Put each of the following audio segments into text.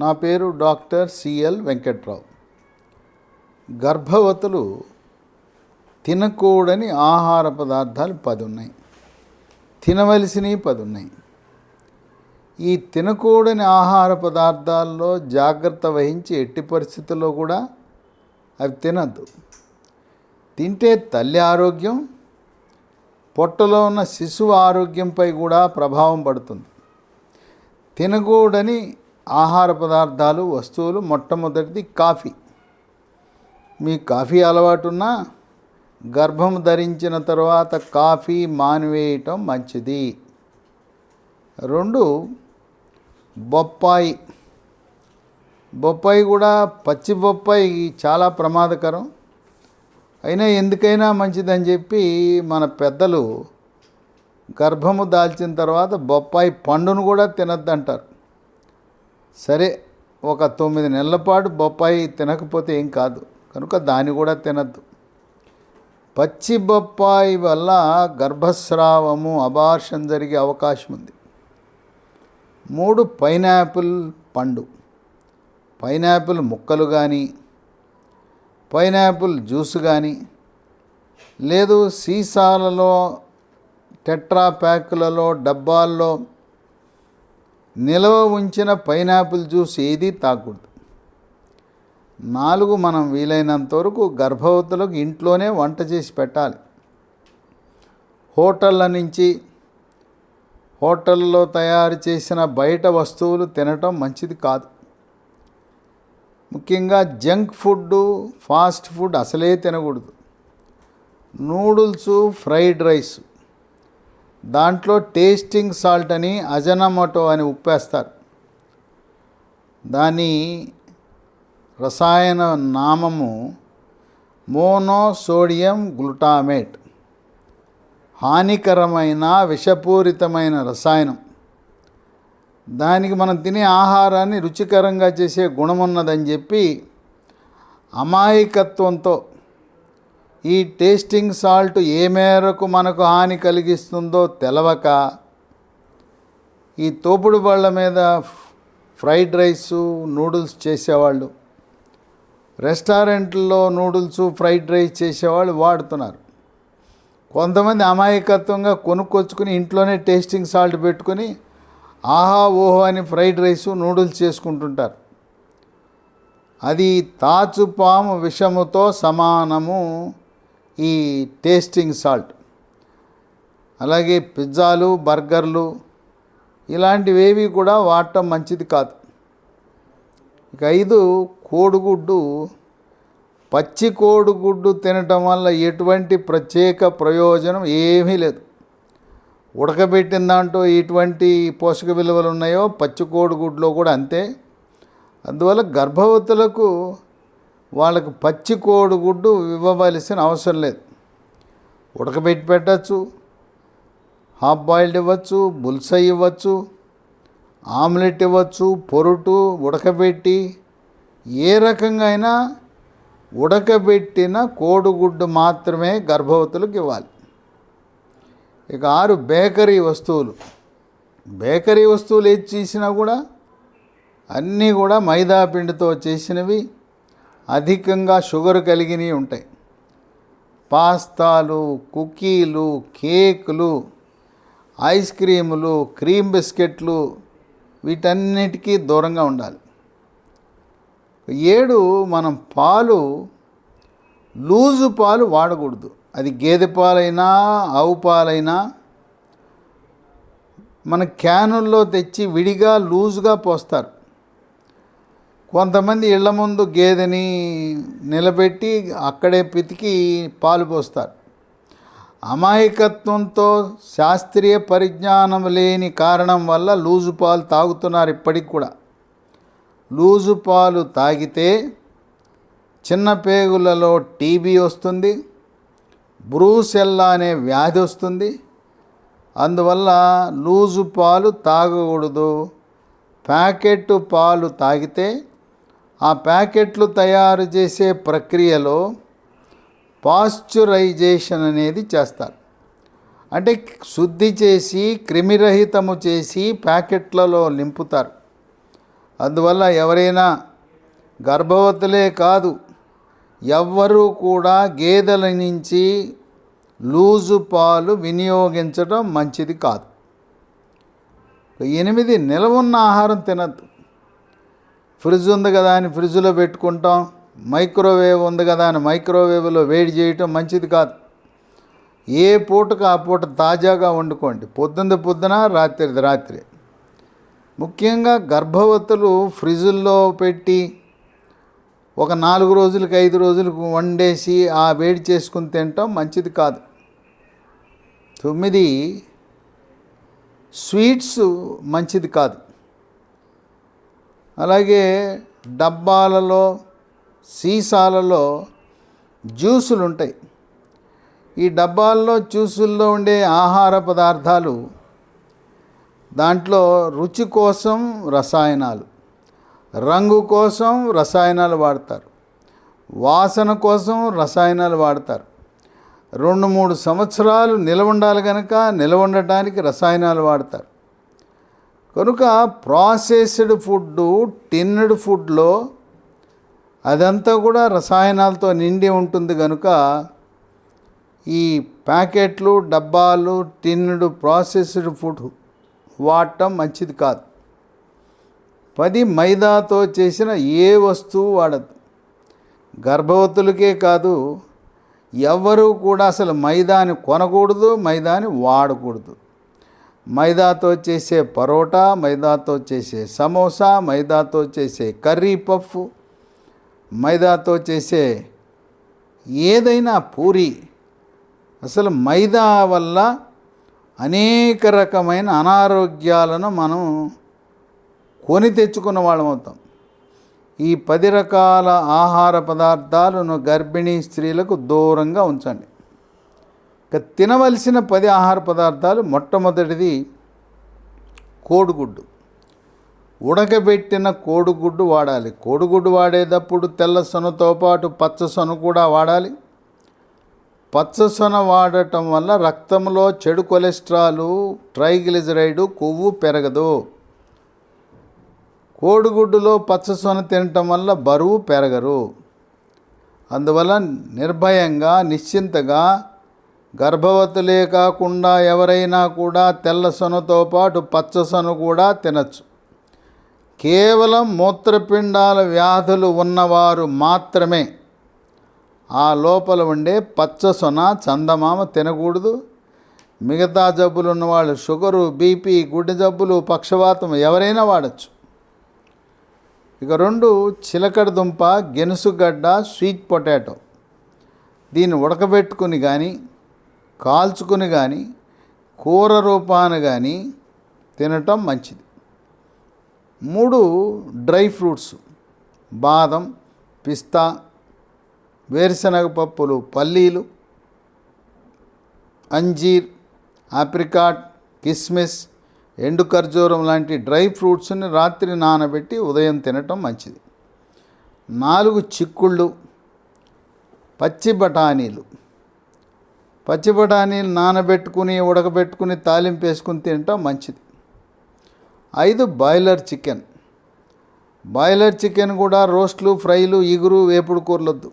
నా పేరు doctor C L Venkatrao. గర్భవతులు తినకూడని ఆహార పదార్థాలు పది ఉన్నాయి తినవలసినవి పది ఉన్నాయి ఈ తినకూడని ఆహార పదార్థాల్లో జాగ్రత్త వహించి ఎట్టి పరిస్థితుల్లో కూడా అవి తినద్దు. తింటే తల్లి ఆరోగ్యం పొట్టలో ఉన్న శిశువు ఆరోగ్యంపై కూడా ప్రభావం పడుతుంది. తినకూడని ఆహార పదార్థాలు వస్తువులు మొట్టమొదటిది కాఫీ. మీ కాఫీ అలవాటున్నా గర్భం ధరించిన తర్వాత కాఫీ మానివేయటం మంచిది. రెండు బొప్పాయి. బొప్పాయి కూడా పచ్చి బొప్పాయి చాలా ప్రమాదకరం. అయినా ఎందుకైనా మంచిదని చెప్పి మన పెద్దలు గర్భము దాల్చిన తర్వాత బొప్పాయి పండును కూడా తినద్దంటారు. సరే ఒక తొమ్మిది నెలల పాటు బొప్పాయి తినకపోతే ఏం కాదు. కనుక దాన్ని కూడా తినద్దు. పచ్చి బొప్పాయి వల్ల గర్భస్రావము అబార్షన్ జరిగే అవకాశం ఉంది. మూడు పైనాపిల్ పండు. పైనాపిల్ ముక్కలు కానీ పైనాపిల్ జ్యూస్ కానీ లేదు సీసాలలో టెట్రా ప్యాకులలో డబ్బాల్లో నిల్వ ఉంచిన పైనాపిల్ జ్యూస్ ఏది తాగకూడదు నాలుగు మనం వీలైనంత వరకు గర్భవతులకు ఇంట్లోనే వంట చేసి పెట్టాలి. హోటళ్ళ నుంచి హోటల్లో తయారు చేసిన బయట వస్తువులు తినటం మంచిది కాదు. ముఖ్యంగా జంక్ ఫుడ్ ఫాస్ట్ ఫుడ్ అసలే తినకూడదు. నూడుల్స్ ఫ్రైడ్ రైస్ దాంట్లో టేస్టింగ్ సాల్ట్ అని అజనమోటో అని ఉప్పేస్తారు. దాని రసాయన నామము మోనోసోడియం గ్లుటామేట్. హానికరమైన విషపూరితమైన రసాయనం. దానికి మనం తినే ఆహారాన్ని రుచికరంగా చేసే గుణమున్నదని చెప్పి అమాయకత్వంతో ఈ టేస్టింగ్ సాల్ట్ ఏ మేరకు మనకు హాని కలిగిస్తుందో తెలవక ఈ తోపుడు బళ్ళ మీద ఫ్రైడ్ రైస్ నూడిల్స్ చేసేవాళ్ళు. రెస్టారెంట్లో నూడిల్స్ ఫ్రైడ్ రైస్ చేసేవాళ్ళు వాడుతున్నారు. కొంతమంది అమాయకత్వంగా కొనుక్కొచ్చుకుని ఇంట్లోనే టేస్టింగ్ సాల్ట్ పెట్టుకుని ఆహా ఓహో అని ఫ్రైడ్ రైస్ నూడిల్స్ చేసుకుంటుంటారు. అది తాచుపాము విషముతో సమానము. ఈ టేస్టింగ్ సాల్ట్ అలాగే పిజ్జాలు బర్గర్లు ఇలాంటివేవి కూడా వాడటం మంచిది కాదు. ఇక ఐదు కోడిగుడ్డు పచ్చి కోడిగుడ్డు తినటం వల్ల ఎటువంటి ప్రత్యేక ప్రయోజనం ఏమీ లేదు. ఉడకబెట్టిన దాంట్లో ఎటువంటి పోషక విలువలు ఉన్నాయో పచ్చి కోడిగుడ్లో కూడా అంతే. అందువల్ల గర్భవతులకు వాళ్ళకు పచ్చి కోడిగుడ్డు ఇవ్వవలసిన అవసరం లేదు. ఉడకబెట్టి పెట్టచ్చు హాఫ్ బాయిల్డ్ ఇవ్వచ్చు బుల్సై ఇవ్వచ్చు ఆమ్లెట్ ఇవ్వచ్చు పొరుటు ఉడకబెట్టి ఏ రకంగా అయినా ఉడకబెట్టిన కోడిగుడ్డు మాత్రమే గర్భవతులకు ఇవ్వాలి. ఇక ఆరు బేకరీ వస్తువులు. బేకరీ వస్తువులు ఏది చేసినా కూడా అన్నీ కూడా మైదా పిండితో చేసినవి. అధికంగా షుగర్ కలిగినవి ఉంటాయి. పాస్తాలు కుకీలు కేకులు ఐస్ క్రీములు క్రీమ్ బిస్కెట్లు వీటన్నిటికీ దూరంగా ఉండాలి. ఏడు మనం పాలు లూజు పాలు వాడకూడదు. అది గేదె పాలైనా ఆవు పాలైనా మన క్యానుల్లో తెచ్చి విడిగా లూజుగా పోస్తారు. కొంతమంది ఇళ్ళ ముందు గేదెని నిలబెట్టి అక్కడే పితికి పాలు పోస్తారు. అమాయకత్వంతో శాస్త్రీయ పరిజ్ఞానం లేని కారణం వల్ల లూజు పాలు తాగుతున్నారు ఇప్పటికి కూడా. లూజు పాలు తాగితే చిన్న పేగులలో టీబీ వస్తుంది బ్రూసెల్లా అనే వ్యాధి వస్తుంది. అందువల్ల లూజు పాలు తాగకూడదు. ప్యాకెట్ పాలు తాగితే ఆ ప్యాకెట్లు తయారు చేసే ప్రక్రియలో పాశ్చురైజేషన్ అనేది చేస్తారు. అంటే శుద్ధి చేసి క్రిమిరహితము చేసి ప్యాకెట్లలో నింపుతారు. అందువల్ల ఎవరైనా గర్భవతులే కాదు ఎవ్వరూ కూడా గేదెల నుంచి లూజు పాలు వినియోగించడం మంచిది కాదు. ఎనిమిది నిలవున్న ఉన్న ఆహారం తినద్దు. ఫ్రిడ్జ్ ఉంది కదా అని ఫ్రిడ్జ్లో పెట్టుకుంటాం. మైక్రోవేవ్ ఉంది కదా అని మైక్రోవేవ్లో వేడి చేయటం మంచిది కాదు. ఏ పూటకు ఆ పూట తాజాగా వండుకోండి. పొద్దుంది పొద్దున రాత్రిది రాత్రి. ముఖ్యంగా గర్భవతులు ఫ్రిడ్జుల్లో పెట్టి ఒక నాలుగు రోజులకి ఐదు రోజులకు వండేసి ఆ వేడి చేసుకుని తినటం మంచిది కాదు. తొమ్మిది స్వీట్స్ మంచిది కాదు. అలాగే డబ్బాలలో సీసాలలో జ్యూసులు ఉంటాయి. ఈ డబ్బాల్లో జ్యూసుల్లో ఉండే ఆహార పదార్థాలు దాంట్లో రుచి కోసం రసాయనాలు రంగు కోసం రసాయనాలు వాడతారు వాసన కోసం రసాయనాలు వాడతారు. రెండు మూడు సంవత్సరాలు నిలవ ఉండాలి కనుక నిలవ ఉండటానికి రసాయనాలు వాడతారు. కనుక ప్రాసెస్డ్ ఫుడ్ టిన్నుడ్ ఫుడ్లో అదంతా కూడా రసాయనాలతో నిండి ఉంటుంది కనుక ఈ ప్యాకెట్లు డబ్బాలు టిన్నుడు ప్రాసెస్డ్ ఫుడ్ వాడటం మంచిది కాదు. పది మైదాతో చేసిన ఏ వస్తువు వాడద్దు గర్భవతులకే కాదు ఎవ్వరూ కూడా అసలు మైదాని కొనకూడదు మైదాని వాడకూడదు. మైదాతో చేసే పరోటా మైదాతో చేసే సమోసా మైదాతో చేసే కర్రీ పఫ్ మైదాతో చేసే ఏదైనా పూరి. అసలు మైదా వల్ల అనేక రకమైన అనారోగ్యాలను మనం కొని తెచ్చుకున్న వాళ్ళం అవుతాం. ఈ పది రకాల ఆహార పదార్థాలను గర్భిణీ స్త్రీలకు దూరంగా ఉంచండి. తినవలసిన పది ఆహార పదార్థాలు మొట్టమొదటిది కోడిగుడ్డు. ఉడకబెట్టిన కోడిగుడ్డు వాడాలి. కోడిగుడ్డు వాడేటప్పుడు తెల్ల సొనతో పాటు పచ్చ సొన కూడా వాడాలి. పచ్చ సొన వాడటం వల్ల రక్తంలో చెడు కొలెస్ట్రాలు ట్రైగ్లిజరైడ్ కొవ్వు పెరగదు. కోడిగుడ్డులో పచ్చ సొన తినటం వల్ల బరువు పెరగరు. అందువల్ల నిర్భయంగా నిశ్చింతగా గర్భవతులే కాకుండా ఎవరైనా కూడా తెల్ల సొనతో పాటు పచ్చసొన కూడా తినచ్చు. కేవలం మూత్రపిండాల వ్యాధులు ఉన్నవారు మాత్రమే ఆ లోపల ఉండే పచ్చ సొన చందమామ తినకూడదు. మిగతా జబ్బులు ఉన్నవాళ్ళు షుగరు బీపీ గుండె జబ్బులు పక్షవాతం ఎవరైనా వాడచ్చు. ఇక రెండు చిలకడ దుంప గెనుసుగడ్డ స్వీట్ పొటాటో. దీన్ని ఉడకబెట్టుకుని కానీ కాల్చుకుని కానీ కూర రూపాన కానీ తినటం మంచిది. మూడు డ్రై ఫ్రూట్స్. బాదం పిస్తా వేరుశనగ పప్పులు పల్లీలు అంజీర్ ఆప్రికాట్ కిస్మిస్ ఎండు ఖర్జూరం లాంటి డ్రై ఫ్రూట్స్ని రాత్రి నానబెట్టి ఉదయం తినటం మంచిది. నాలుగు చిక్కుళ్ళు పచ్చి బఠానీలు. పచ్చి బఠానీలు నానబెట్టుకుని ఉడకబెట్టుకుని తాలింపు వేసుకుని తినటం మంచిది. ఐదు బాయిలర్ చికెన్. బాయిలర్ చికెన్ కూడా రోస్ట్లు ఫ్రైలు ఇగురు వేపుడు కూరలొద్దు.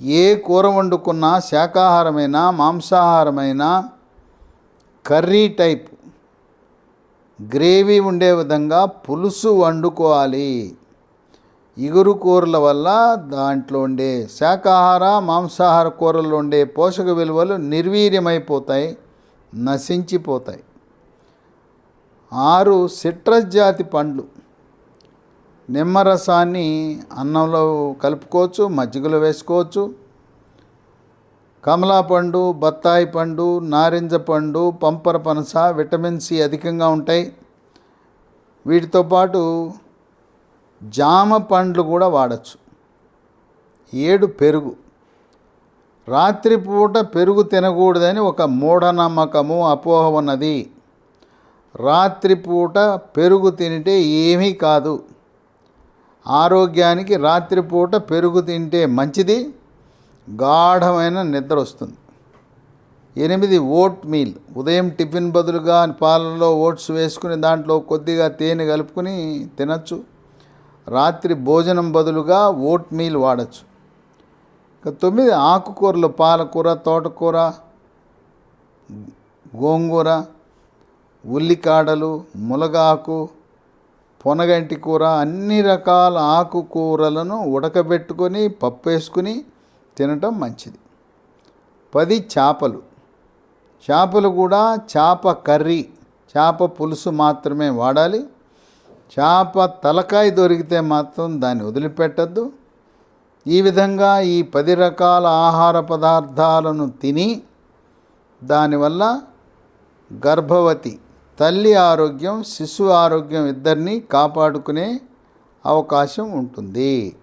ఏ కూర వండుకున్నా శాకాహారమైన మాంసాహారమైన కర్రీ టైప్ గ్రేవీ ఉండే విధంగా పులుసు వండుకోవాలి. ఇగురు కూరల వల్ల దాంట్లో ఉండే శాకాహార మాంసాహార కూరల్లో ఉండే పోషక విలువలు నిర్వీర్యమైపోతాయి నశించిపోతాయి. ఆరు సిట్రస్ జాతి పండ్లు. నిమ్మరసాన్ని అన్నంలో కలుపుకోవచ్చు మజ్జిగలో వేసుకోవచ్చు. కమలా పండు బత్తాయి పండు నారింజ పండు పంపర పనస విటమిన్ సి అధికంగా ఉంటాయి. వీటితో పాటు జామ పండ్లు కూడా వాడచ్చు. ఏడు పెరుగు. రాత్రిపూట పెరుగు తినకూడదని ఒక మూఢనమ్మకము అపోహ ఉన్నది. రాత్రిపూట పెరుగు తింటే ఏమీ కాదు. ఆరోగ్యానికి రాత్రిపూట పెరుగు తింటే మంచిది. గాఢమైన నిద్ర వస్తుంది. ఎనిమిది ఓట్ మీల్. ఉదయం టిఫిన్ బదులుగా పాలలో ఓట్స్ వేసుకుని దాంట్లో కొద్దిగా తేనె కలుపుకొని తినచ్చు. రాత్రి భోజనం బదులుగా ఓట్ మీల్ వాడచ్చు. ఇక తొమ్మిది ఆకుకూరలు పాలకూర తోటకూర గోంగూర ఉల్లికాడలు ములగాకు పొనగంటి కూర అన్ని రకాల ఆకుకూరలను ఉడకబెట్టుకొని పప్పు వేసుకుని తినటం మంచిది. పది చేపలు. చేపలు కూడా చేప కర్రీ చేప పులుసు మాత్రమే వాడాలి. చేప తలకాయ దొరికితే మాత్రం దాన్ని వదిలిపెట్టద్దు. ఈ విధంగా ఈ పది రకాల ఆహార పదార్థాలను తిని దానివల్ల గర్భవతి తల్లి ఆరోగ్యం శిశువు ఆరోగ్యం ఇద్దరిని కాపాడుకునే అవకాశం ఉంటుంది.